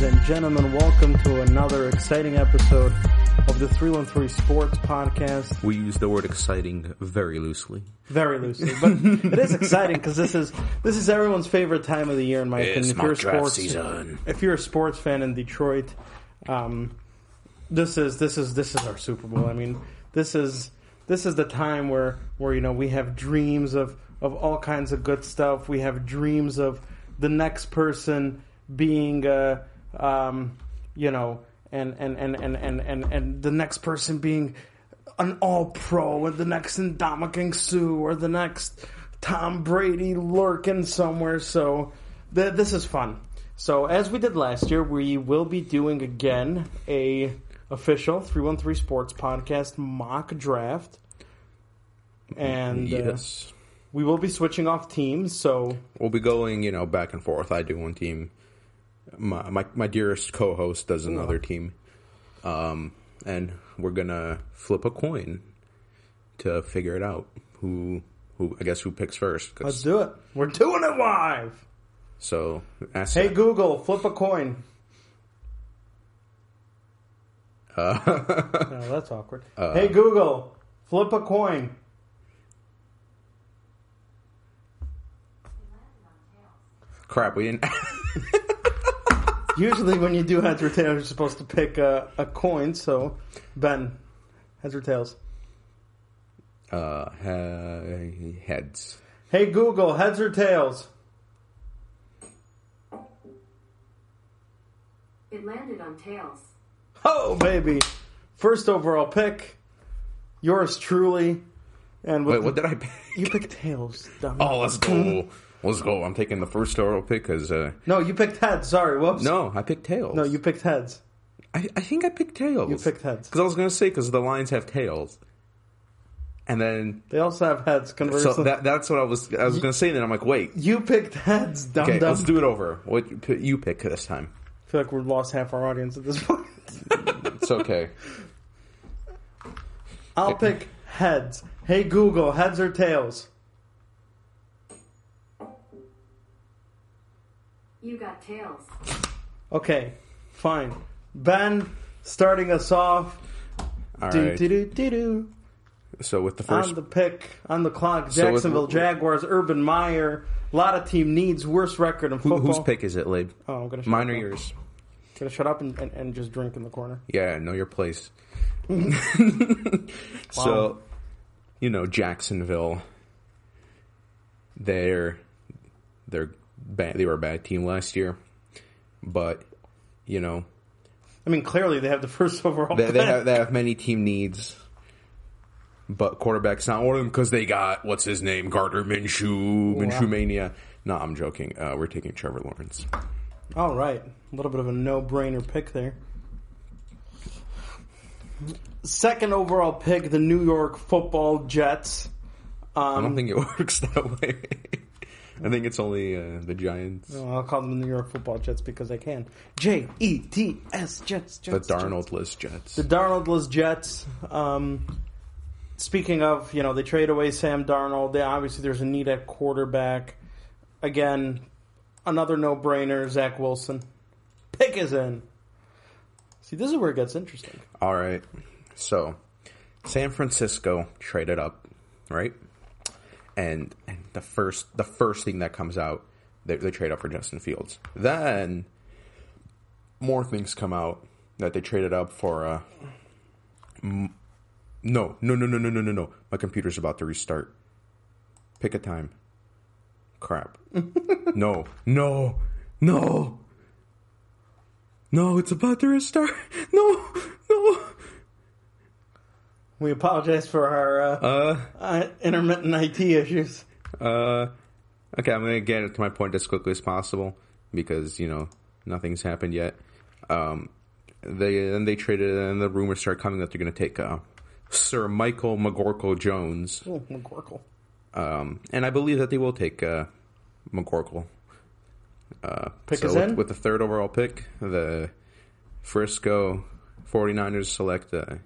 Ladies and gentlemen, welcome to another exciting episode of the 313 Sports Podcast. We use the word exciting very loosely. Very loosely, but it is exciting because this is this is everyone's favorite time of the year, in my It's opinion. If you're a draft sports season. if you're a sports fan in Detroit, um, this is this is this is our Super Bowl. I mean, this is this is the time where where you know we have dreams of of all kinds of good stuff. We have dreams of the next person being uh, um, you know and and, and, and, and, and and the next person being an all pro and the next Ndamukong Suh or the next Tom Brady lurking somewhere. So th- this is fun. So as we did last year, we will be doing again a official 313 Sports podcast mock draft. And uh, Yes. we will be switching off teams. So We'll be going, you know, back and forth. I do one team. My my, my dearest co-host does another team. Um, and we're gonna flip a coin to figure it out. Who who I guess who picks 1st let's do it. We're doing it live. so ask Hey Google, flip a coin. no, that's awkward. hey Google, flip a coin. crap. We didn't. Usually, when you do heads or tails, you're supposed to pick a, a coin. So, Ben, heads or tails? uh, he- heads. Hey Google, heads or tails? It landed on tails. Oh, baby! First overall pick, yours truly. And with Wait, what did I pick? you picked tails? dumb. Oh, let's go. Let's go. I'm taking the first overall pick because uh, no, you picked heads. Sorry, whoops. no, I picked tails. no, you picked heads. I, I think I picked tails. You picked heads. Because I was going to say, because the Lions have tails. And then, They also have heads. Conversely, so that that's what I was I was going to say. Then I'm like, wait, you picked heads. Dumb okay, dumb. let's do it over. What you pick this time? I feel like we've lost half our audience at this point. It's okay. I'll pick heads. Hey Google, heads or tails? You got tails. Okay, fine. Ben, starting us off. All Do right. do do do do. So with the first, On the pick, on the clock, So with- Jacksonville Jaguars, Urban Meyer. A lot of team needs worst record in who, football. whose pick is it, Lib? Oh, I'm gonna shut Mine up or now. yours? Gonna shut up and, and, and just drink in the corner. Yeah, know your place. So, you know, Jacksonville. They're they're bad. They were a bad team last year, but you know I mean, clearly they have the first overall. They, they have they have many team needs, but quarterback's not one of them because they got what's his name Gardner Minshew Minshew mania. No, I'm joking. Uh, we're taking Trevor Lawrence. All right, a little bit of a no-brainer pick there. Second overall pick, the New York Football Jets. I Um, don't think it works that way. I think it's only uh, the Giants, well, I'll call them the New York Football Jets because I can. J E T S Jets. the Jets. Jets. Darnoldless Jets. The Darnoldless Jets. Um, speaking of, you know, they trade away Sam Darnold. They, obviously, there's a need at quarterback. Again, another no-brainer. Zach Wilson. Pick is in. See, this is where it gets interesting. All right, so San Francisco traded up, right? And and the first the first thing that comes out, they, they trade up for Justin Fields. Then more things come out that they traded up for. Uh, m- no, no, no, no, no, no, no, no. My computer's about to restart. Pick a time. Crap. no, no, no. No, it's about to restart. No, no. We apologize for our uh, Uh, uh, intermittent IT issues. Uh, okay, I'm gonna get to my point as quickly as possible because you know nothing's happened yet. Um, they then they traded, and the rumors start coming that they're gonna take uh, Sir Michael McCorkle Jones, Oh, McCorkle. um, and I believe that they will take uh, McCorkle. Uh, Pick so is with, in? with the third overall pick, the Frisco 49ers select uh,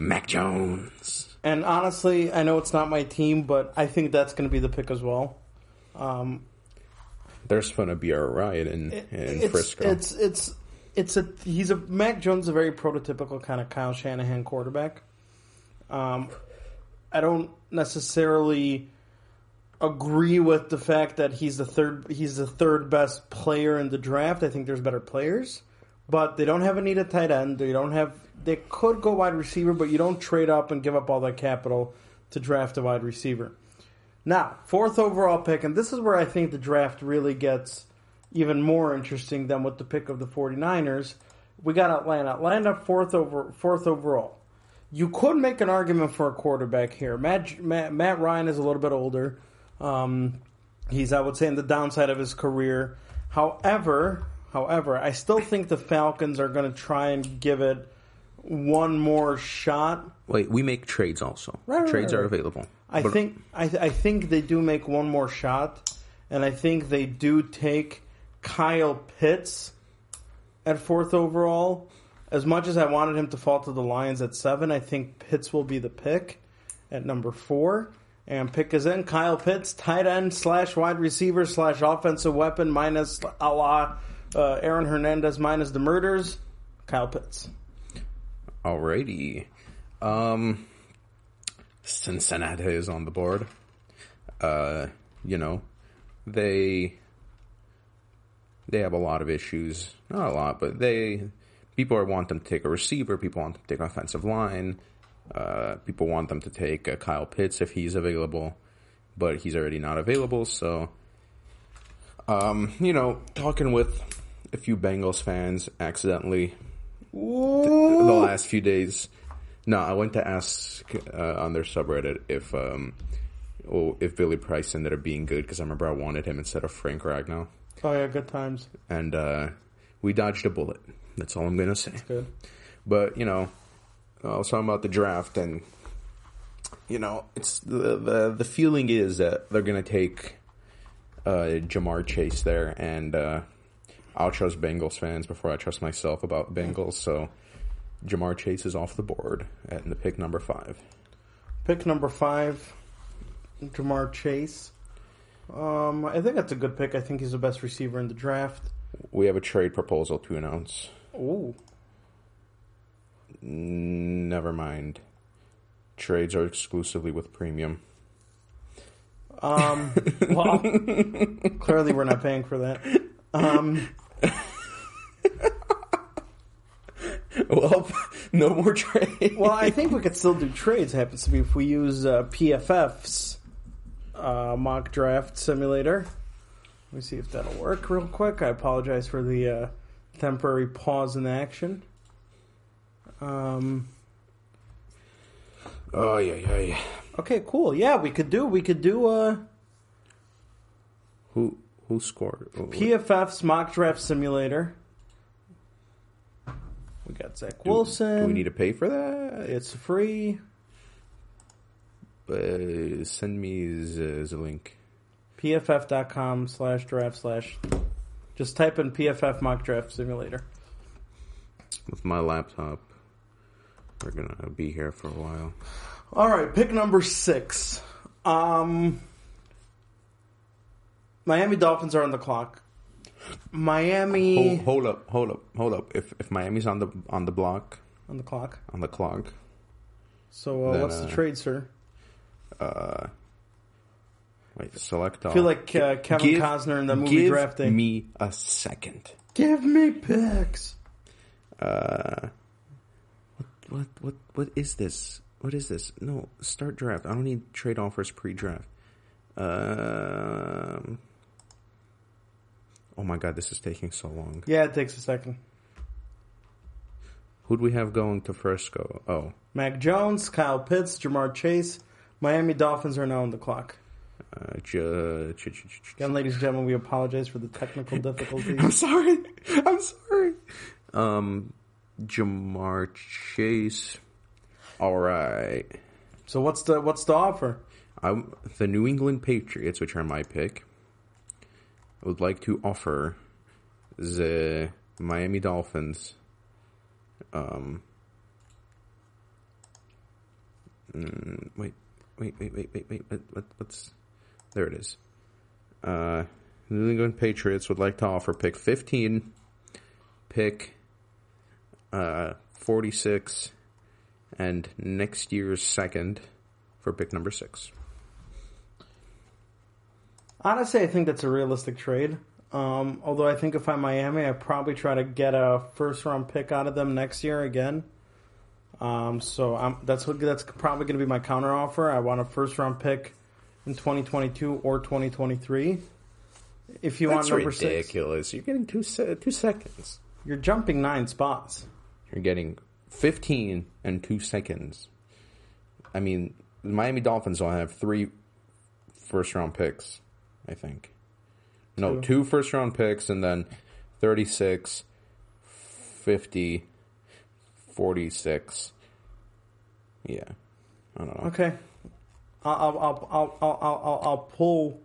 Mac Jones. And honestly, I know it's not my team, but I think that's going to be the pick as well. Um, There's going to be a riot in, in it's, Frisco. It's it's it's a he's a Mac Jones, is a very prototypical kind of Kyle Shanahan quarterback. Um, I don't necessarily agree with the fact that he's the third he's the third best player in the draft. I think there's better players, but they don't have a needed tight end. They don't have they could go wide receiver, but you don't trade up and give up all that capital to draft a wide receiver. Now, fourth overall pick, and this is where I think the draft really gets even more interesting than with the pick of the 49ers. We got Atlanta. Atlanta fourth over fourth overall. You could make an argument for a quarterback here. Matt Matt, Matt Ryan is a little bit older. Um, he's I would say in the downside of his career. However, however, I still think the Falcons are going to try and give it one more shot. Wait, we make trades also. Right, right, trades right, are available. I But- think I, th- I think they do make one more shot, and I think they do take Kyle Pitts at fourth overall. As much as I wanted him to fall to the Lions at seven, I think Pitts will be the pick at number four. And pick is in Kyle Pitts, tight end slash wide receiver slash offensive weapon minus a la uh, Aaron Hernandez minus the murders. Kyle Pitts. Alrighty. Um, Cincinnati is on the board. Uh, you know, they they have a lot of issues. Not a lot, but they people want them to take a receiver. People want them to take an offensive line. Uh, people want them to take uh, Kyle Pitts if he's available, but he's already not available. So, um, you know, talking with a few Bengals fans accidentally the last few days. No, I went to ask uh, on their subreddit if um, oh, if Billy Price ended up being good because I remember I wanted him instead of Frank Ragnow, Oh yeah, good times. and uh, we dodged a bullet. That's all I'm gonna say. Good. But you know, I was talking about the draft, and you know, it's the the, the feeling is that they're gonna take uh, Ja'Marr Chase there, and uh, I'll trust Bengals fans before I trust myself about Bengals. So Ja'Marr Chase is off the board at the pick number five. Pick number five, Ja'Marr Chase. Um, I think that's a good pick. I think he's the best receiver in the draft. We have a trade proposal to announce. Ooh. Never mind. Trades are exclusively with premium. Um, well, clearly we're not paying for that. Um, Well, no more trade. well, I think we could still do trades. Happens to be if we use uh, PFF's uh, mock draft simulator. Let me see if that'll work real quick. I apologize for the uh, temporary pause in action. Um, Oh yeah, yeah, yeah. okay, cool. Yeah, we could do. We could do. Uh, Who who scored? Oh, PFF's mock draft simulator. We got Zach do- Wilson. Do we need to pay for that? It's free. Uh, send me the, the link. PFF.com slash draft slash. Just type in PFF mock draft simulator. With my laptop, we're gonna be here for a while. All right, pick number six. Um, Miami Dolphins are on the clock. Miami Hold, hold up, hold up, hold up. If if Miami's on the on the block on the clock. on the clock, So uh, Then, what's the uh, trade, sir? uh, wait, select all. I feel like uh, Kevin Give- Costner in the movie drafting. give drafting. me a second. Give me picks. Uh, what what what what is this? What is this? No, start draft. I don't need trade offers pre-draft. Um. Oh my god, this is taking so long. Yeah, it takes a second. Who'd we have going to first go? Oh, Mac Jones, Kyle Pitts, Ja'Marr Chase. Miami Dolphins are now on the clock. uh, ju- ch- ch- ch- ch- Again, ladies and gentlemen, we apologize for the technical difficulties. I'm sorry. I'm sorry. Um, Ja'Marr Chase. All right. so what's the what's the offer? I'm, the New England Patriots, which are my pick, would like to offer the Miami Dolphins. Um. mm, wait, wait, wait, wait, wait, wait. What, what, what's there? It is. Uh, New England Patriots would like to offer pick fifteen, pick uh, 46, and next year's second for pick number six. Honestly, I think that's a realistic trade. Um, although I think if I'm Miami, I probably try to get a first round pick out of them next year again. Um, so I'm, that's what that's probably going to be my counter offer. I want a first round pick in 2022 or 2023. If you That's want number six, ridiculous. You're getting two se- two seconds. you're jumping nine spots. You're getting 15 and two seconds. I mean, the Miami Dolphins will have three first round picks, I think. No, Two. two first round picks and then 36, 50, 46. Yeah. I don't know. Okay, I'll I'll I'll I'll I'll, I'll, I'll pull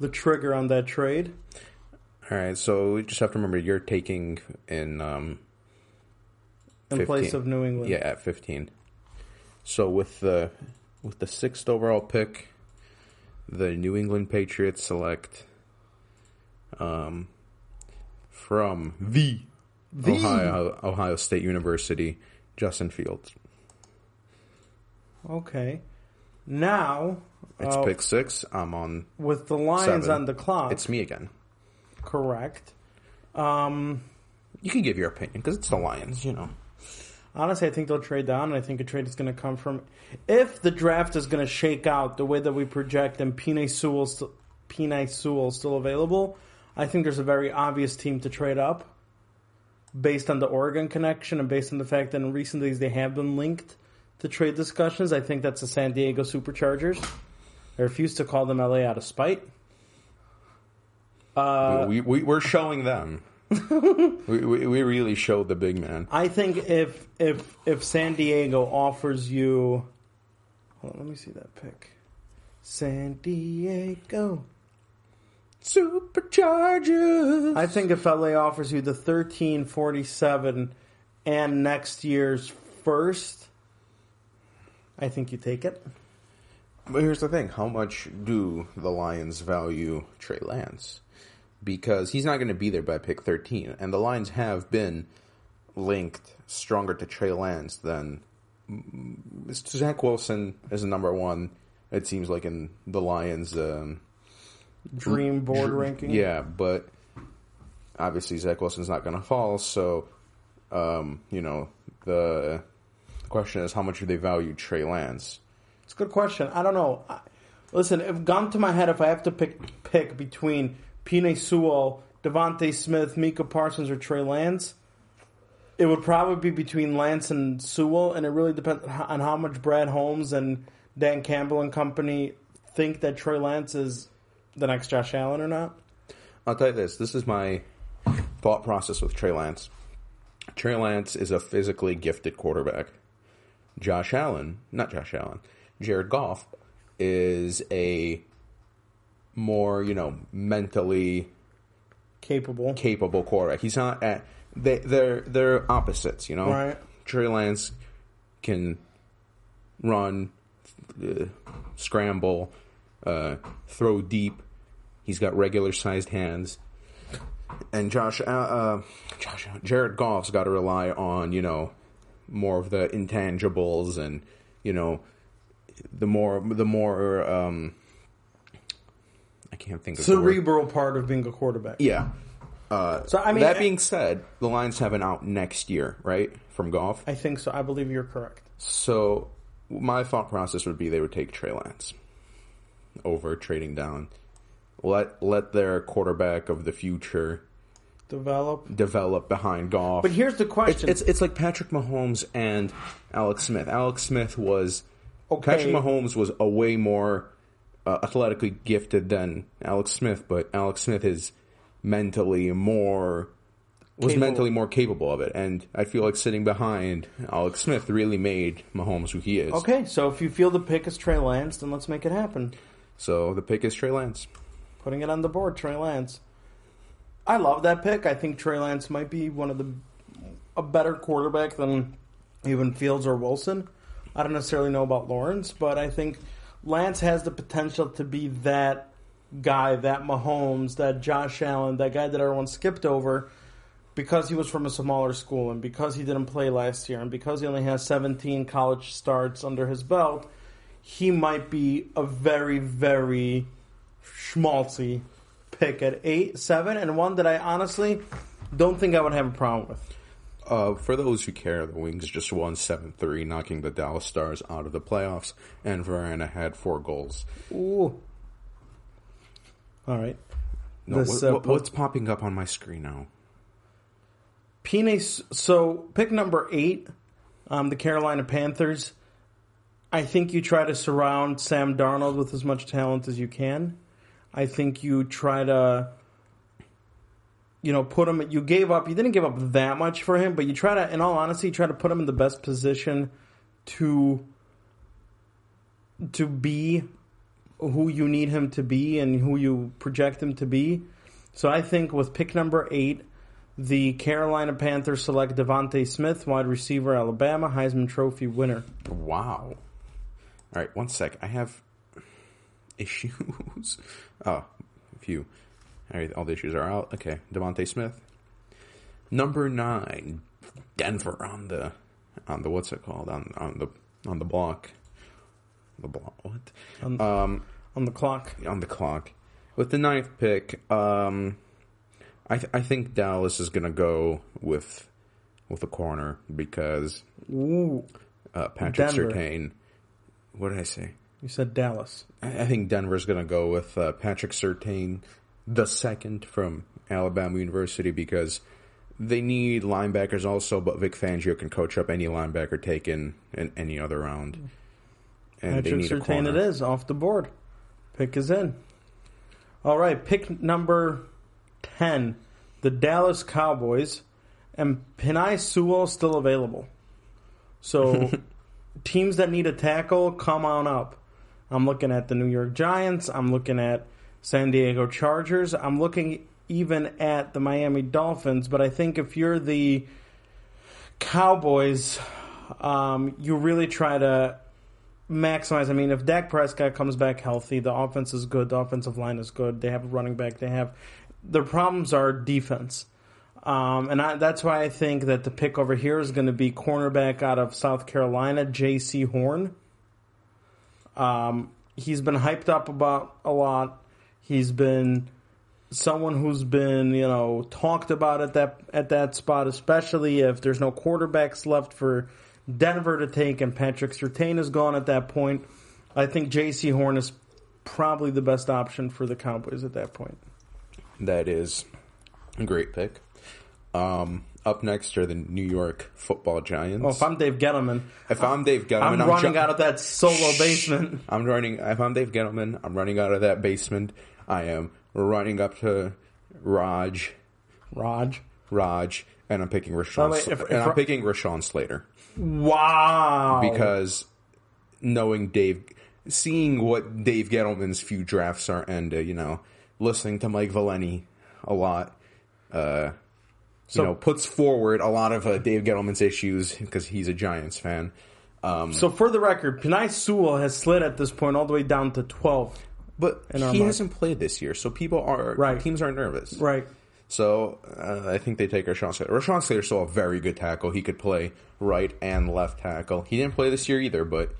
the trigger on that trade. All right, so we just have to remember you're taking in um in 15. place of New England. Yeah, at 15. So with the with the sixth overall pick, the New England Patriots select um from the, The- Ohio Ohio State University Justin Fields. Okay. Now, It's uh, pick six. I'm on. with the Lions Seven. on the clock, It's me again. correct. Um, You can give your opinion because it's the Lions. You know. Honestly, I think they'll trade down, and I think a trade is going to come from if the draft is going to shake out the way that we project, and Penei Sewell, Penei Sewell still available. I think there's a very obvious team to trade up, based on the Oregon connection and based on the fact that in recent days they have been linked to trade discussions. I think that's the San Diego Superchargers. I refuse to call them LA out of spite. Uh, we, we we're showing them. we, we we really showed the big man. I think if if if San Diego offers you, hold on, let me see that pick. San Diego. Superchargers. I think if LA offers you the thirteen forty seven and next year's first, I think you take it. But here's the thing: how much do the Lions value Trey Lance? Because he's not going to be there by pick 13, and the Lions have been linked stronger to Trey Lance than mm, Zach Wilson is number one. It seems like in the Lions. Um, Dream board Dr- ranking. Yeah, but obviously Zach Wilson's not going to fall. So, um, you know, the question is how much do they value Trey Lance? It's a good question. I don't know. I, listen, if gone to my head, if I have to pick pick between Penei Sewell, DeVonta Smith, Micah Parsons, or Trey Lance, it would probably be between Lance and Sewell, and it really depends on how much Brad Holmes and Dan Campbell and company think that Trey Lance is the next Josh Allen or not. I'll tell you this: this is my thought process with Trey Lance. Trey Lance is a physically gifted quarterback. Josh Allen, not Josh Allen, Jared Goff is a more, you know, mentally Capable. capable quarterback. He's not at they they're they're opposites, you know. Right. Trey Lance can run, uh, scramble, uh, throw deep. He's got regular sized hands. And Josh, uh, uh, Josh, Jared Goff's got to rely on you know more of the intangibles and you know the more the more um, can't think of. Cerebral part of being a quarterback. Yeah. Uh, So, I mean, that being said, the Lions have an out next year, right, from Goff. I think so. I believe you're correct. So my thought process would be they would take Trey Lance over trading down. Let let their quarterback of the future Develop. develop behind Goff. But here's the it's, question. it's it's like Patrick Mahomes and Alex Smith. Alex Smith was Okay. Patrick Mahomes was a way more uh, athletically gifted than Alex Smith, but Alex Smith is mentally more was Capable. mentally more capable of it, and I feel like sitting behind Alex Smith really made Mahomes who he is. Okay, so if you feel the pick is Trey Lance, then let's make it happen. So the pick is Trey Lance. Putting it on the board, Trey Lance. I love that pick. I think Trey Lance might be one of the a better quarterback than even Fields or Wilson. I don't necessarily know about Lawrence, but I think Lance has the potential to be that guy, that Mahomes, that Josh Allen, that guy that everyone skipped over. because he was from a smaller school and because he didn't play last year and because he only has 17 college starts under his belt, he might be a very, very schmaltzy pick at 8, 7, and one that I honestly don't think I would have a problem with. Uh, for those who care, the Wings just won 7 3, knocking the Dallas Stars out of the playoffs, and Verona had four goals. Ooh. All right. No, This, what- uh, what- what's popping up on my screen now? Pine, so pick number eight, um, the Carolina Panthers. I think you try to surround Sam Darnold with as much talent as you can. I think you try to, you know, put him. You gave up. You didn't give up that much for him, but you try to, in all honesty, try to put him in the best position to to be who you need him to be and who you project him to be. So I think with pick number eight, the Carolina Panthers select DeVonta Smith, wide receiver, Alabama, Heisman Trophy winner. Wow. All right, one sec. I have issues. oh, a few. All right, all the issues are out. Okay, DeVonta Smith. Number nine, Denver on the on the what's it called on on the on the block. The block. What? On, Um, on the clock. on the clock with the ninth pick. Um, I th- I think Dallas is gonna go with with a corner because Ooh, uh, Patrick Denver. Surtain. What did I say? you said Dallas. I I think Denver's going to go with uh, Patrick Surtain, the second from Alabama University, because they need linebackers also, but Vic Fangio can coach up any linebacker taken in any other round. And they Patrick need a Surtain it is, off the board. Pick is in. All right, pick number 10, the Dallas Cowboys. And Penei Sewell still available. So teams that need a tackle, come on up. I'm looking at the New York Giants. I'm looking at San Diego Chargers. I'm looking even at the Miami Dolphins. But I think if you're the Cowboys, um, you really try to maximize. I mean, if Dak Prescott comes back healthy, the offense is good, the offensive line is good, they have a running back, they have. Their problems are defense. Um, and I, that's why I think that the pick over here is going to be cornerback out of South Carolina, Jaycee Horn. Um, he's been hyped up about a lot. He's been someone who's been, you know, talked about at that at that spot, especially if there's no quarterbacks left for Denver to take and Patrick Surtain is gone at that point. I think Jaycee Horn is probably the best option for the Cowboys at that point. That is a great pick. Um, up next are the New York Football Giants. Well, if I'm Dave Gettleman, if I'm Dave Gettleman, I'm running ju- out of that solo basement. I'm running. If I'm Dave Gettleman, I'm running out of that basement. I am running up to Raj, Raj. Raj, and I'm picking Rashawn. wait, Sl- if- if and I'm picking Rashawn Slater Wow. because knowing Dave, seeing what Dave Gettleman's few drafts are, and uh, you know, listening to Mike Valeni a lot, uh, So- you know, puts forward a lot of uh, Dave Gettleman's issues because he's a Giants fan. Um, So for the record, Penei Sewell has slid at this point all the way down to 12. But he hasn't played this year, so people are Right. teams are nervous. Right. So uh, I think they take Rashawn Slater. Rashawn Slater's still a very good tackle. He could play right and left tackle. He didn't play this year either, but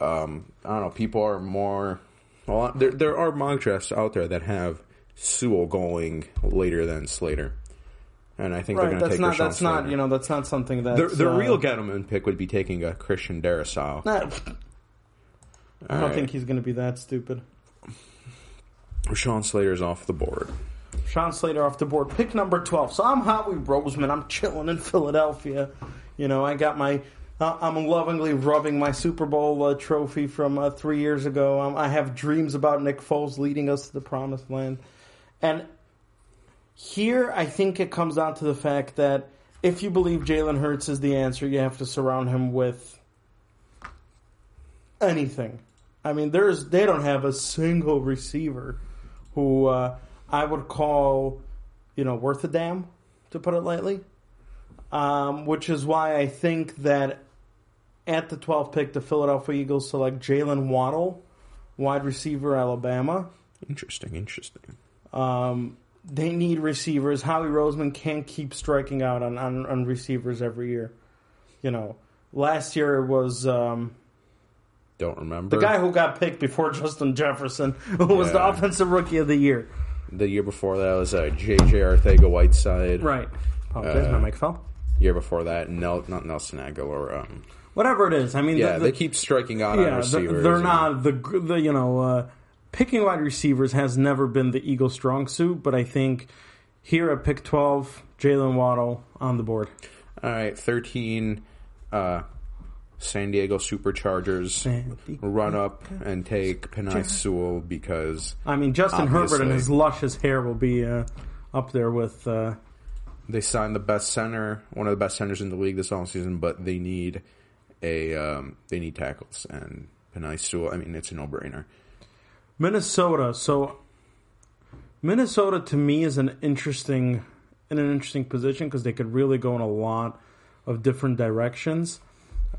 um, I don't know. People are more. Well, there there are mock drafts out there that have Sewell going later than Slater, and I think Right. they're going to That's take not. Rashawn That's not. You know. That's not something that the, the uh, real Gettleman pick would be taking a Christian Darrisaw. Nah, I don't Alright. think he's going to be that stupid. Rashawn Slater's off the board. Sean Slater off the board. Pick number 12. So I'm Howie Roseman. I'm chilling in Philadelphia. You know, I got my. Uh, I'm lovingly rubbing my Super Bowl uh, trophy from uh, three years ago. Um, I have dreams about Nick Foles leading us to the promised land. And here, I think it comes down to the fact that if you believe Jalen Hurts is the answer, you have to surround him with anything. I mean, there's they don't have a single receiver who uh, I would call, you know, worth a damn, to put it lightly. Um, which is why I think that at the 12th pick, the Philadelphia Eagles select Jaylen Waddle, wide receiver, Alabama. Interesting, interesting. Um, they need receivers. Howie Roseman can't keep striking out on, on, on receivers every year. You know, last year it was um, Don't remember. the guy who got picked before Justin Jefferson, who was the offensive rookie of the year. the year before that was uh, J.J. Arcega-Whiteside. Right. Apologize, Uh, my mic fell. Year before that, Nel- not Nelson Agholor. Um, Whatever it is, I mean, yeah, the, the, they keep striking out on yeah, they're, receivers. they're not the the you know uh, picking wide receivers has never been the Eagles' strong suit, but I think here at pick twelve, Jaylen Waddle on the board. All right, thirteen. Uh, San Diego Superchargers run up and take Penei Sewell because I mean, Justin Herbert and his luscious hair will be uh, up there with. Uh, they signed the best center, one of the best centers in the league this offseason, but they need a um, they need tackles and Penei Sewell. I mean, it's a no brainer. Minnesota. So Minnesota to me is an interesting in an interesting position because they could really go in a lot of different directions.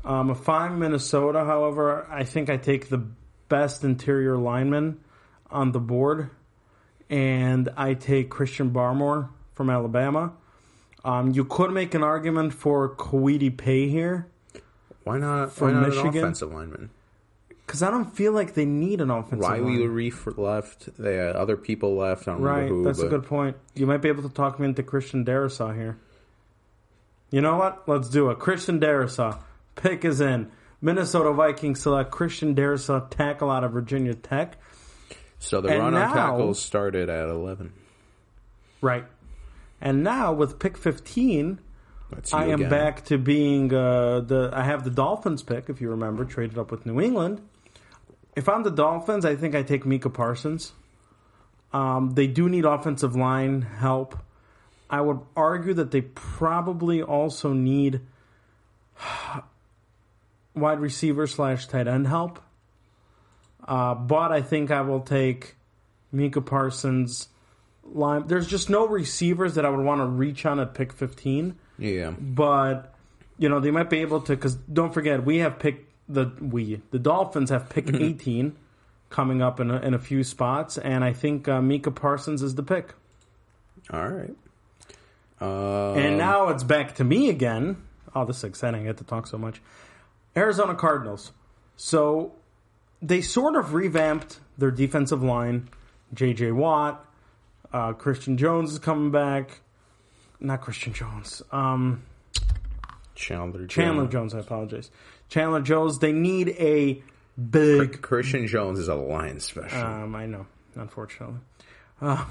Um, if I'm Minnesota, however, I think I take the best interior lineman on the board, and I take Christian Barmore from Alabama. Um, you could make an argument for Kwity Paye here Why not? From why not Michigan? an offensive lineman? because I don't feel like they need an offensive we Reef left? They had other people left. Right, who. that's a good point. You might be able to talk me into Christian Darrisaw here. You know what? Let's do it. Christian Darrisaw. Pick is in. Minnesota Vikings select Christian Darrisaw, tackle out of Virginia Tech. So the And run on tackles started at eleven. Right. And now with pick 15, I am again. back to being uh, the. I have the Dolphins pick, if you remember, traded up with New England. If I'm the Dolphins, I think I take Micah Parsons. Um, they do need offensive line help. I would argue that they probably also need wide receiver slash tight end help. Uh, but I think I will take Micah Parsons. Line. There's just no receivers that I would want to reach on at pick 15 Yeah, but you know they might be able to because don't forget we have picked the we the Dolphins have picked Mm-hmm. 18 coming up in a, in a few spots, and I think uh, Micah Parsons is the pick. all right. Um, and now it's back to me again. Oh, this is exciting! I get to talk so much. Arizona Cardinals. So they sort of revamped their defensive line. J.J. Watt, uh, Christian Jones is coming back. Not Christian Jones. Um, Chandler Chandler Jones. Jones, I apologize. Chandler Jones, they need a big. Christian Jones is a line special. Um, I know, unfortunately. Uh,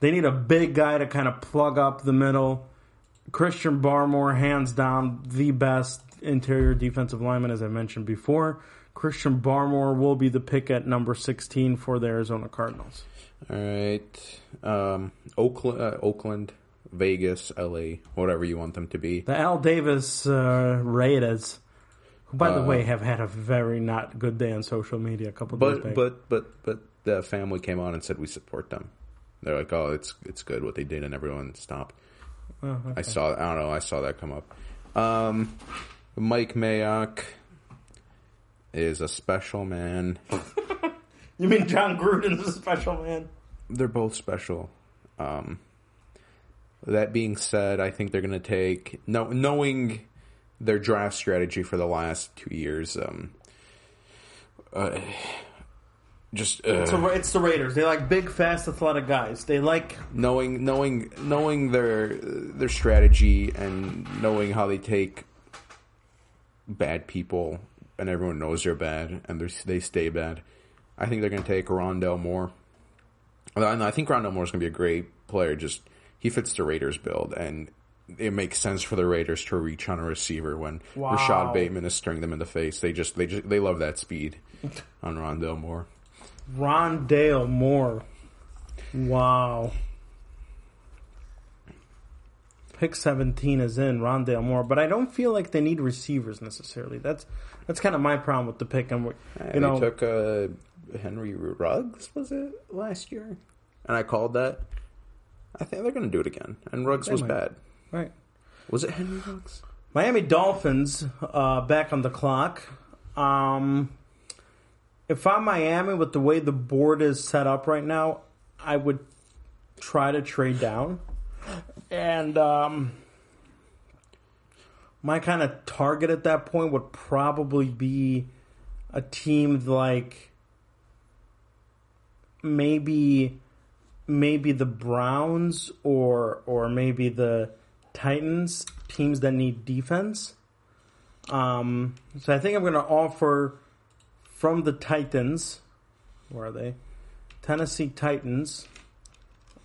they need a big guy to kind of plug up the middle. Christian Barmore, hands down, the best interior defensive lineman, as I mentioned before. Christian Barmore will be the pick at number 16 for the Arizona Cardinals. all right. Um, Oakland, uh, Oakland, Vegas, L.A., whatever you want them to be. The Al Davis uh, Raiders, who, by the Uh, way, have had a very not good day on social media a couple of days But back. but but but the family came on and said we support them. They're like, oh, it's it's good what they did, and everyone stopped. Oh, okay. I saw. I don't know. I saw that come up. Um, Mike Mayock is a special man. You mean Jon Gruden's a special man? They're both special. Um, that being said, I think they're going to take no, knowing their draft strategy for the last two years. Um, uh, just uh, So it's the Raiders. They like big, fast, athletic guys. They like knowing knowing knowing their their strategy and knowing how they take bad people and everyone knows they're bad and they they stay bad. I think they're going to take Rondale Moore. And I think Rondale Moore is going to be a great player. Just he fits the Raiders build and. It makes sense for the Raiders to reach on a receiver when Wow. Rashod Bateman is staring them in the face. They just they just they love that speed on Rondale Moore. Rondale Moore. Wow. Pick seventeen is in Rondale Moore, but I don't feel like they need receivers necessarily. That's that's kind of my problem with the pick. And you they know, took uh, Henry Ruggs, was it last year? And I called that. I think they're going to do it again. And Ruggs was might. bad. right. Was it Henry Ruggs? Miami Dolphins uh, back on the clock. Um, if I'm Miami with the way the board is set up right now, I would try to trade down, and um, my kind of target at that point would probably be a team like maybe maybe the Browns or or maybe the Titans, teams that need defense. Um, so I think I'm going to offer from the Titans. Where are they? Tennessee Titans.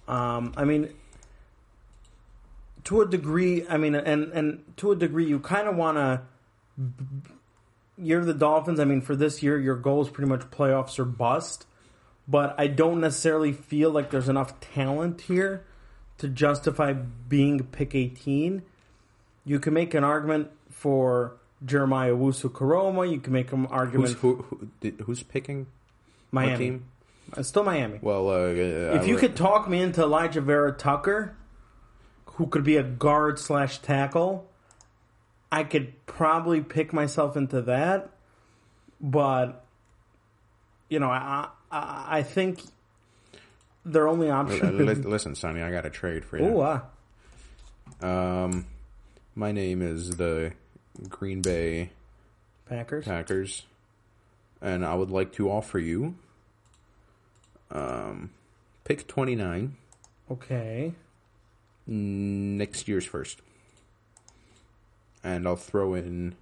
Um, I mean, to a degree, I mean, and and to a degree, you kind of want to. You're the Dolphins. I mean, for this year, your goal is pretty much playoffs or bust. But I don't necessarily feel like there's enough talent here to justify being pick 18. You can make an argument for Jeremiah Owusu-Koramoah. You can make an argument Who's who, who, did, who's picking Miami. team? It's still Miami. Well, uh, if you could talk me into Alijah Vera-Tucker, who could be a guard slash tackle, I could probably pick myself into that. But you know, I I, I think their only option. listen, Sonny, I got a trade for you. Oh, uh, Um, my name is the Green Bay Packers. Packers, and I would like to offer you um, pick twenty nine Okay. Next year's first, and I'll throw in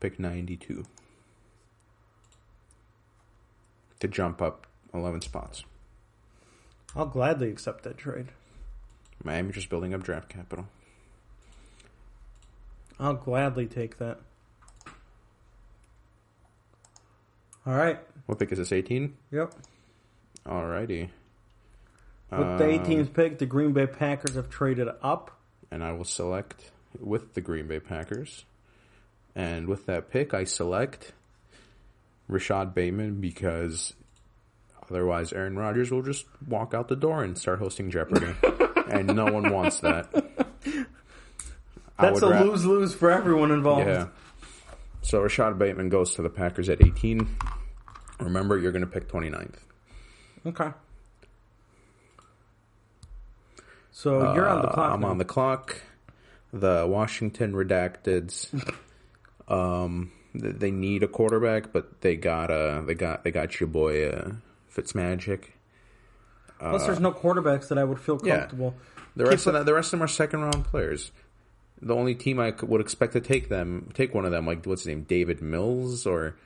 pick ninety two to jump up eleven spots. I'll gladly accept that trade. Miami just building up draft capital. I'll gladly take that. All right. What pick is this? Eighteen. Yep. Alrighty. With the Um, 18th pick, the Green Bay Packers have traded up. and I will select with the Green Bay Packers. And with that pick, I select Rashod Bateman because otherwise Aaron Rodgers will just walk out the door and start hosting Jeopardy. and no one wants that. That's a ra- lose lose for everyone involved. Yeah. So Rashod Bateman goes to the Packers at 18. Remember, you're going to pick 29th. Okay. So you're on the Uh, clock. I'm now. on the clock. The Washington Redacteds. um, they need a quarterback, but they got uh, they got they got your boy uh, Fitzmagic. Plus, there's no quarterbacks that I would feel yeah. comfortable. The Keep rest of it- them, the rest of them are second round players. The only team I would expect to take them, take one of them, like what's his name, Davis Mills or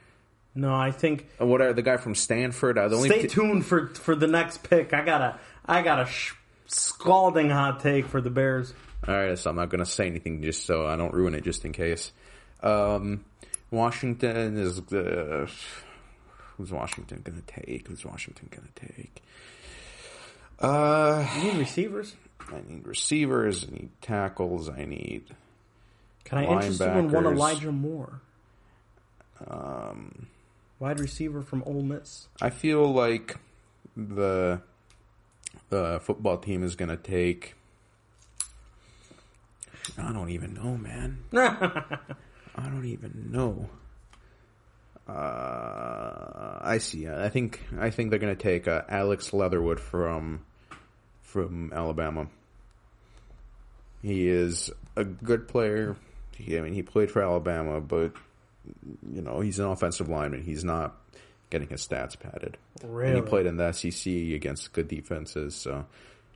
No, I think or whatever, the guy from Stanford. Uh, the only stay t- tuned for for the next pick. I got a I got a sh- scalding hot take for the Bears. All right, so I'm not going to say anything just so I don't ruin it, just in case. Um, Washington is uh, who's Washington going to take? Who's Washington going to take? Uh, You need receivers. I need receivers. I need tackles. I need. Can I interest you in one Elijah Moore, Um, wide receiver from Ole Miss? I feel like the the football team is going to take. I don't even know, man. I don't even know. Uh, I see. I think I think they're going to take uh, Alex Leatherwood from from Alabama. He is a good player. He, I mean, he played for Alabama, but you know he's an offensive lineman. He's not getting his stats padded. And he played in the SEC against good defenses. So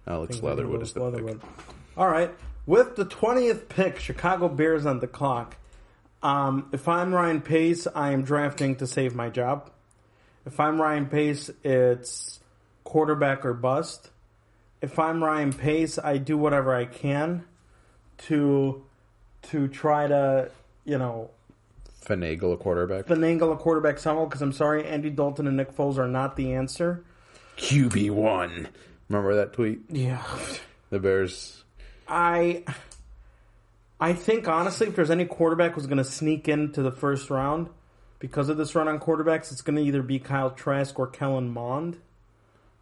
Alex think we're gonna Leatherwood is the with pick. All right. With the 20th pick, Chicago Bears on the clock. Um, if I'm Ryan Pace, I am drafting to save my job. If I'm Ryan Pace, it's quarterback or bust. If I'm Ryan Pace, I do whatever I can to to try to, you know, Finagle a quarterback. finagle a quarterback somehow. Because I'm sorry, Andy Dalton and Nick Foles are not the answer. QB one. Remember that tweet? Yeah. The Bears. I I think honestly, if there's any quarterback who's going to sneak into the first round because of this run on quarterbacks, it's going to either be Kyle Trask or Kellen Mond.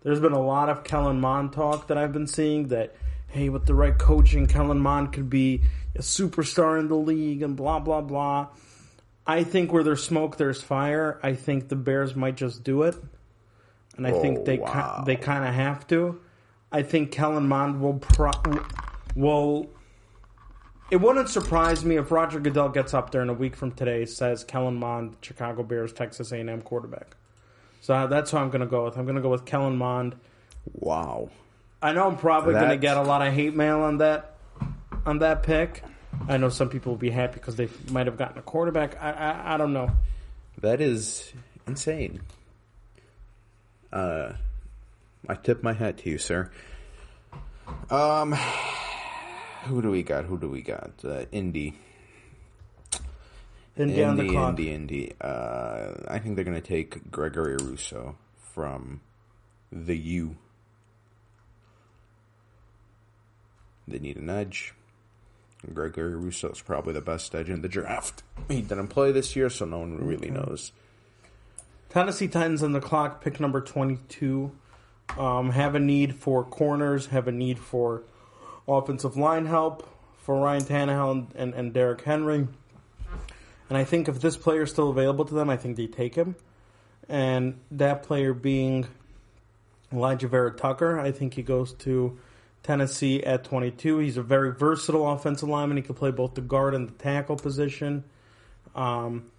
There's been a lot of Kellen Mond talk that I've been seeing that hey, with the right coaching, Kellen Mond could be a superstar in the league and blah blah blah. I think where there's smoke, there's fire. I think the Bears might just do it, and I Oh, think they ki- oh, they kind of have to. I think Kellen Mond will pro- will. It wouldn't surprise me if Roger Goodell gets up there in a week from today says Kellen Mond, Chicago Bears, Texas A&M quarterback. So uh, that's who I'm going to go with. I'm going to go with Kellen Mond. Wow. I know I'm probably going to get a lot of hate mail on that on that pick. I know some people will be happy because they might have gotten a quarterback. I I, I don't know. That is insane. Uh, I tip my hat to you, sir. Um, who do we got? Who do we got? Uh, Indy. Indy Indy. Indy, Indy. Uh, I think they're going to take Gregory Rousseau from the U. They need an edge. Gregory Rousseau is probably the best edge in the draft. He didn't play this year, so no one really knows. Tennessee Titans on the clock, pick number 22. Um, have a need for corners, have a need for offensive line help for Ryan Tannehill and, and, and Derrick Henry. And I think if this player is still available to them, I think they take him. And that player being Alijah Vera-Tucker, I think he goes to Tennessee at 22. He's a very versatile offensive lineman. He can play both the guard and the tackle position. Um,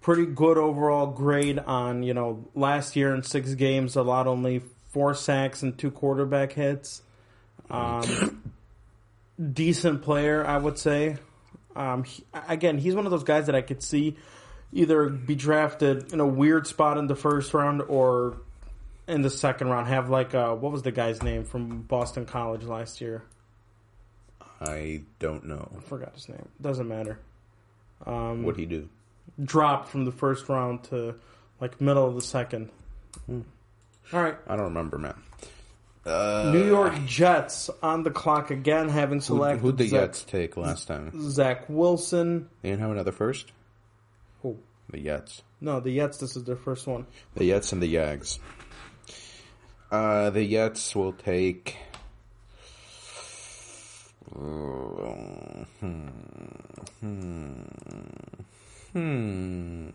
pretty good overall grade on you know last year in six games allowed only four sacks and two quarterback hits um, decent player i would say um, he- again he's one of those guys that i could see either be drafted in a weird spot in the first round or in the second round have like uh, what was the guy's name from boston college last year I don't know. i forgot his name doesn't matter um, What'd he do? dropped from the first round to like middle of the second. All right, I don't remember, man. Uh, New York Jets on the clock again, having Who, selected who'd the Zach, Jets take last time? Zach Wilson. They didn't have another first? Who? The Jets. no, the Jets. This is their first one. The Jets and the Yags. Uh, the Jets will take. Uh, hmm. Hmm. Hmm.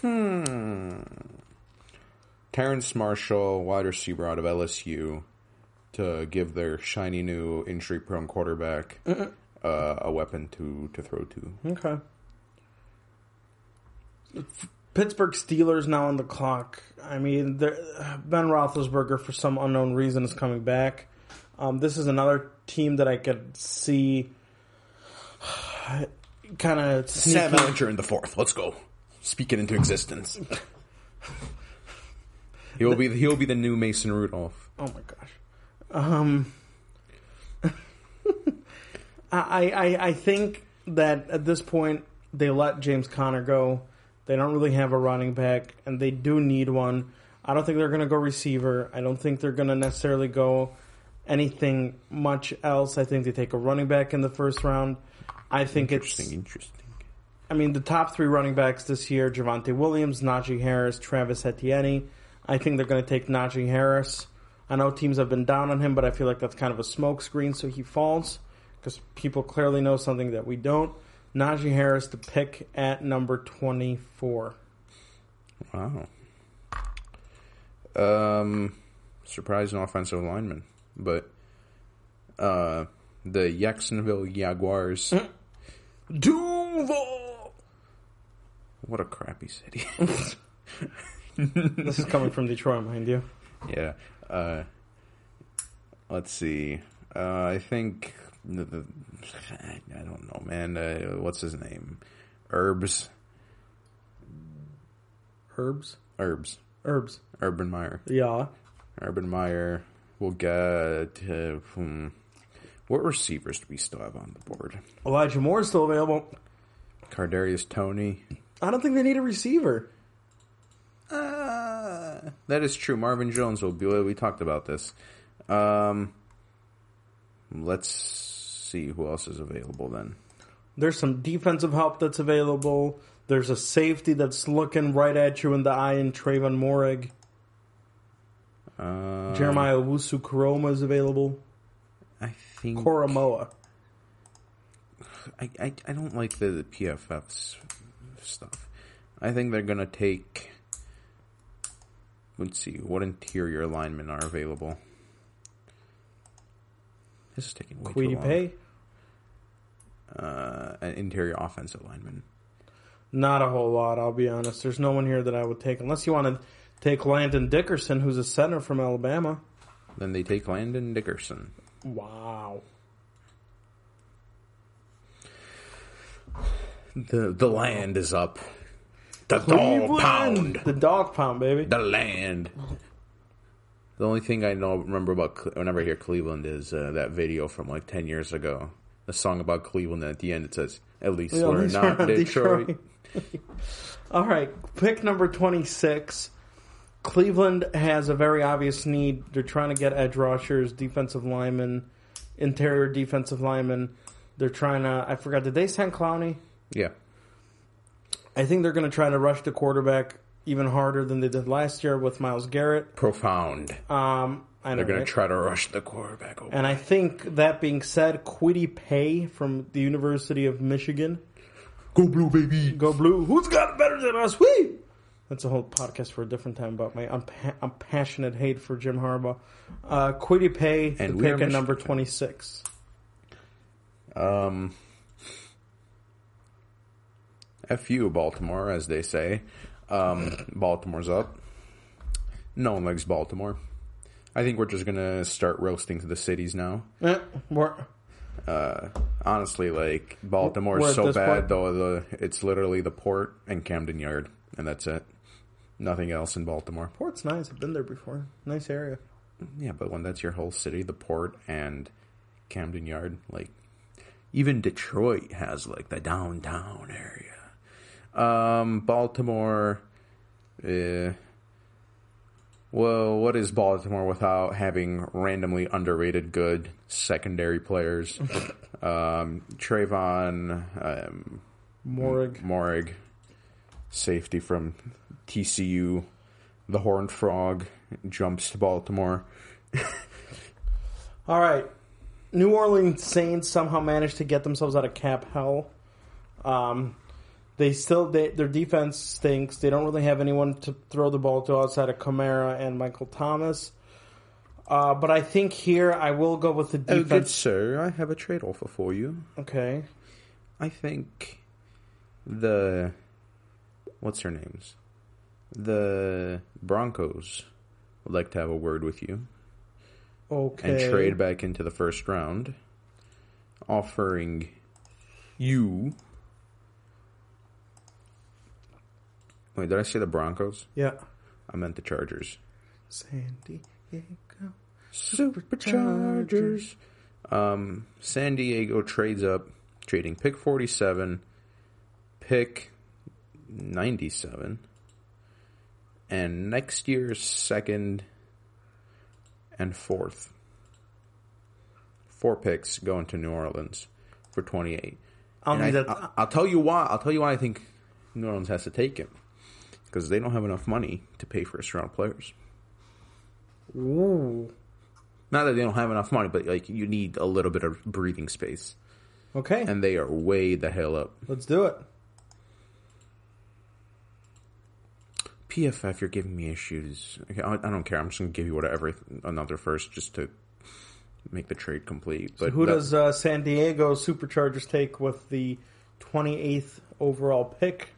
Hmm. Terrace Marshall, wide receiver out of LSU, to give their shiny new injury-prone quarterback uh, a weapon to, to throw to. Okay. Pittsburgh Steelers now on the clock. I mean, Ben Roethlisberger for some unknown reason is coming back. Um, this is another team that I could see kind of Sam Ehlinger in the fourth. Let's go. Speak it into existence. he will be he will be the new Mason Rudolph. Oh my gosh. Um, I, I I think that at this point they let James Conner go. They don't really have a running back, and they do need one. I don't think they're going to go receiver. I don't think they're going to necessarily go anything much else. I think they take a running back in the first round. I think it's Interesting, interesting. I mean, the top three running backs this year: Javonte Williams, Najee Harris, Travis Etienne. I think they're going to take Najee Harris. I know teams have been down on him, but I feel like that's kind of a smokescreen, so he falls because people clearly know something that we don't. Najee Harris to pick at number twenty-four. Wow. Um, surprising offensive lineman, but uh, the Jacksonville Jaguars. Duval. what a crappy city. This is coming from Detroit, mind you. yeah. Uh, let's see. Uh, I think the, the I don't know, man. Uh, what's his name? Herbs. Herbs, Herbs. herbs. Urban Meyer. Yeah, Urban Meyer We'll get. Uh, hmm, what receivers do we still have on the board? Elijah Moore is still available. Kadarius Toney. I don't think they need a receiver. Uh, that is true. Marvin Jones will be. We talked about this. Um, let's see who else is available then. There's some defensive help that's available. There's a safety that's looking right at you in the eye in Trevon Moehrig. Uh, Jeremiah Owusu-Koramoah is available. I think Koramoah. I, I I don't like the, the PFF's stuff. I think they're gonna take let's see what interior linemen are available. This is taking way too Queedy long. Pay, Uh, an interior offensive lineman. not a whole lot. I'll be honest. There's no one here that I would take unless you want to take Landon Dickerson, who's a center from Alabama. Then they take Landon Dickerson. Wow. The the land is up. The dog pound. The dog pound, baby. The land. The only thing I know remember about whenever I hear Cleveland is uh, that video from like ten years ago. The song about Cleveland. And at the end, it says, "At least Yeah, we're not Detroit." Detroit. All right, pick number 26. Cleveland has a very obvious need. They're trying to get edge rushers, defensive linemen, interior defensive linemen. They're trying to, I forgot, did they sign Clowney? Yeah, I think they're going to try to rush the quarterback even harder than they did last year with Myles Garrett. profound. Um, I know, They're going to try to rush the quarterback over. And I think that being said, Kwity Paye from the University of Michigan Go blue, baby. Go blue. Who's got it better than us? We. That's a whole podcast for a different time about my unpa- unpassionate hate for Jim Harbaugh. Uh, Kwity Paye, And the pick at number 26. Um, F you, Baltimore, as they say. Um, Baltimore's up. No one likes Baltimore. I think we're just gonna start roasting to the cities now. Eh, we're, Honestly, like Baltimore We're at so this bad point- though. The it's literally the port and Camden Yard, and that's it. Nothing else in Baltimore. Port's nice. I've been there before. Nice area. Yeah, but when that's your whole city, the port and Camden Yard, like even Detroit has like the downtown area. Um, Baltimore, uh, well, what is Baltimore without having randomly underrated good secondary players? um, Trevon, um, Moehrig. Moehrig, safety from TCU, the Horned Frog jumps to Baltimore. All right. New Orleans Saints somehow managed to get themselves out of cap hell. Um, they still they, their defense stinks. They don't really have anyone to throw the ball to outside of Kamara and Michael Thomas. Uh, but I think here I will go with the Oh, good defense. sir, I have a trade offer for you. Okay. I think the what's their names? The Broncos would like to have a word with you Okay. and trade back into the first round, offering you. Wait, did I say the Broncos? Yeah. I meant the Chargers. San Diego. Superchargers. Um, San Diego trades up, trading pick 47, pick 97, and next year's second and fourth. Four picks going to New Orleans for 28. I'll And I, that. I'll tell you why. I'll tell you why I think New Orleans has to take him. Because they don't have enough money to pay first round players. Ooh. Not that they don't have enough money, but like you need a little bit of breathing space, Okay. and they are way the hell up. Let's do it. PFF, you're giving me issues. Okay, I, I don't care. I'm just gonna give you whatever another first, just to make the trade complete. But Who that- does uh, San Diego Superchargers take with the 28th overall pick?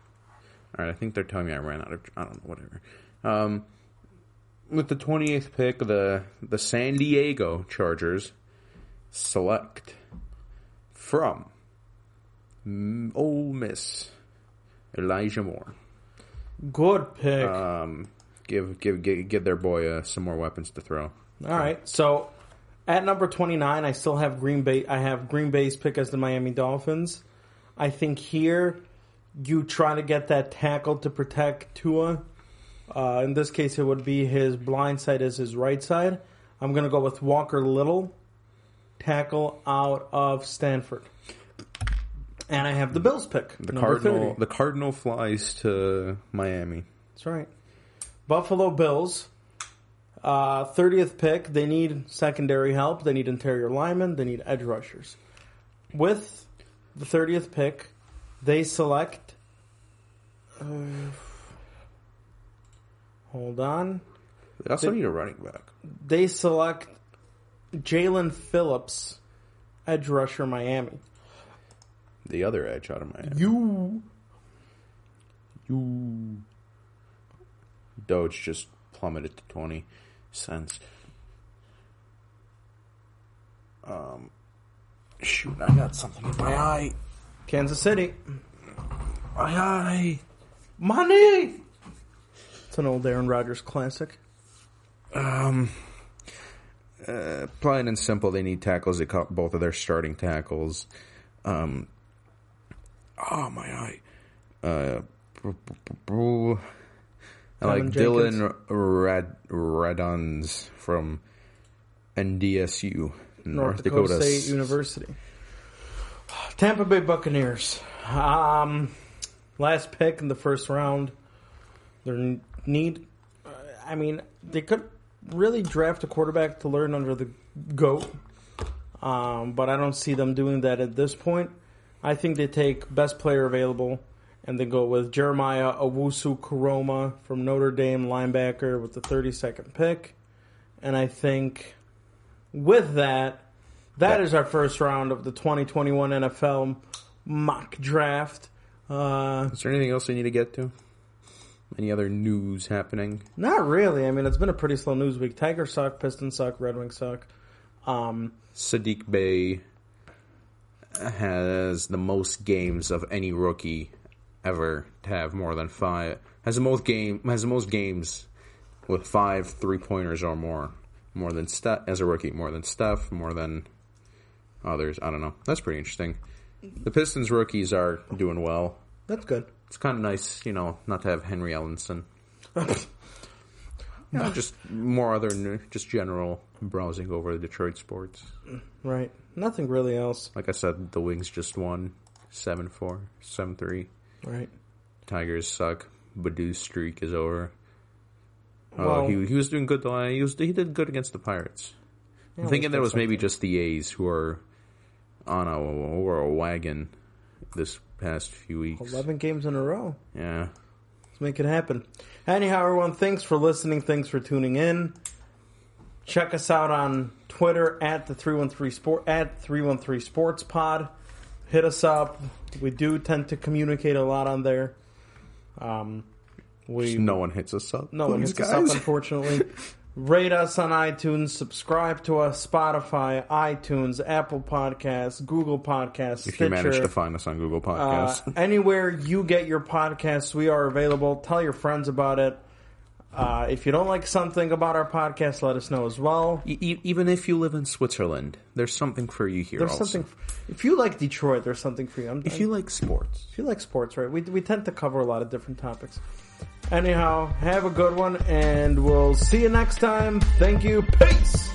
All right, I think they're telling me I ran out of. I don't know, whatever. Um, with the 28th pick, the the San Diego Chargers select from Ole Miss Elijah Moore. Good pick. Um, give give give, give their boy uh, some more weapons to throw. All right. So at number 29, I still have Green Bay. I have Green Bay's pick as the Miami Dolphins. I think here you try to get that tackle to protect Tua. Uh, in this case, it would be his blind side as his right side. I'm going to go with Walker Little, tackle out of Stanford. And I have the Bills pick. The Cardinal 30. the Cardinal flies to Miami. That's right. Buffalo Bills. Uh, 30th pick. They need secondary help. They need interior linemen. They need edge rushers. With the 30th pick, they select. Uh, hold on. They also need a running back. they select Jaelan Phillips, edge rusher, Miami. The other edge out of Miami. You You. Doge just plummeted to 20 cents. Um, shoot, I got something in my eye. Kansas City. My eye. Money. It's an old Aaron Rodgers classic. Um, uh, plain and simple, they need tackles. They caught both of their starting tackles. Um, oh my eye. Uh, I like Dillon Rad Radunz from NDSU, North, Dakota, State University. Tampa Bay Buccaneers. Um, last pick in the first round. Their need. uh, I mean, they could really draft a quarterback to learn under the goat, um, but I don't see them doing that at this point. I think they take best player available, and they go with Jeremiah Owusu-Koramoah from Notre Dame linebacker with the 32nd pick, and I think with that, that Yeah. is our first round of the 2021 NFL mock draft. Uh, Is there anything else we need to get to? Any other news happening? not really. I mean, it's been a pretty slow news week. Tigers suck, Pistons suck, Red Wings suck. Um, Sadiq Bey has the most games of any rookie ever to have more than five. Has the most game has the most games with five three pointers or more. More than Steph as a rookie. More than Steph. More than others. I don't know. That's pretty interesting. The Pistons rookies are doing well. that's good. It's kind of nice, you know, not to have Henry Ellenson. Yeah, just more other, just general browsing over the Detroit sports. Right. Nothing really else. Like I said, the Wings just won 7 4, 7 3. Right. Tigers suck. Baddoo's streak is over. Oh, Well- he, he was doing good though. He was he did good against the Pirates. I'm thinking that was maybe just the A's who are on a or a wagon this past few weeks. 11 games in a row. Yeah. Let's make it happen. Anyhow, everyone, thanks for listening. Thanks for tuning in. Check us out on Twitter at the 313 Sport at 313 Sports Pod. Hit us up. We do tend to communicate a lot on there. Um, we No one hits us up. no one hits us up, unfortunately. Rate us on iTunes. Subscribe to us. Spotify, iTunes, Apple Podcasts, Google Podcasts, If you manage to find us on Google Uh, Podcasts. anywhere you get your podcasts, we are available. Tell your friends about it. Uh, if you don't like something about our podcast, let us know as well. E- e- even if you live in Switzerland, there's something for you here. There's also. something. If you like Detroit, there's something for you. I'm, If you like sports, if you like sports, right? We we tend to cover a lot of different topics. Anyhow, have a good one, and we'll see you next time. Thank you. Peace.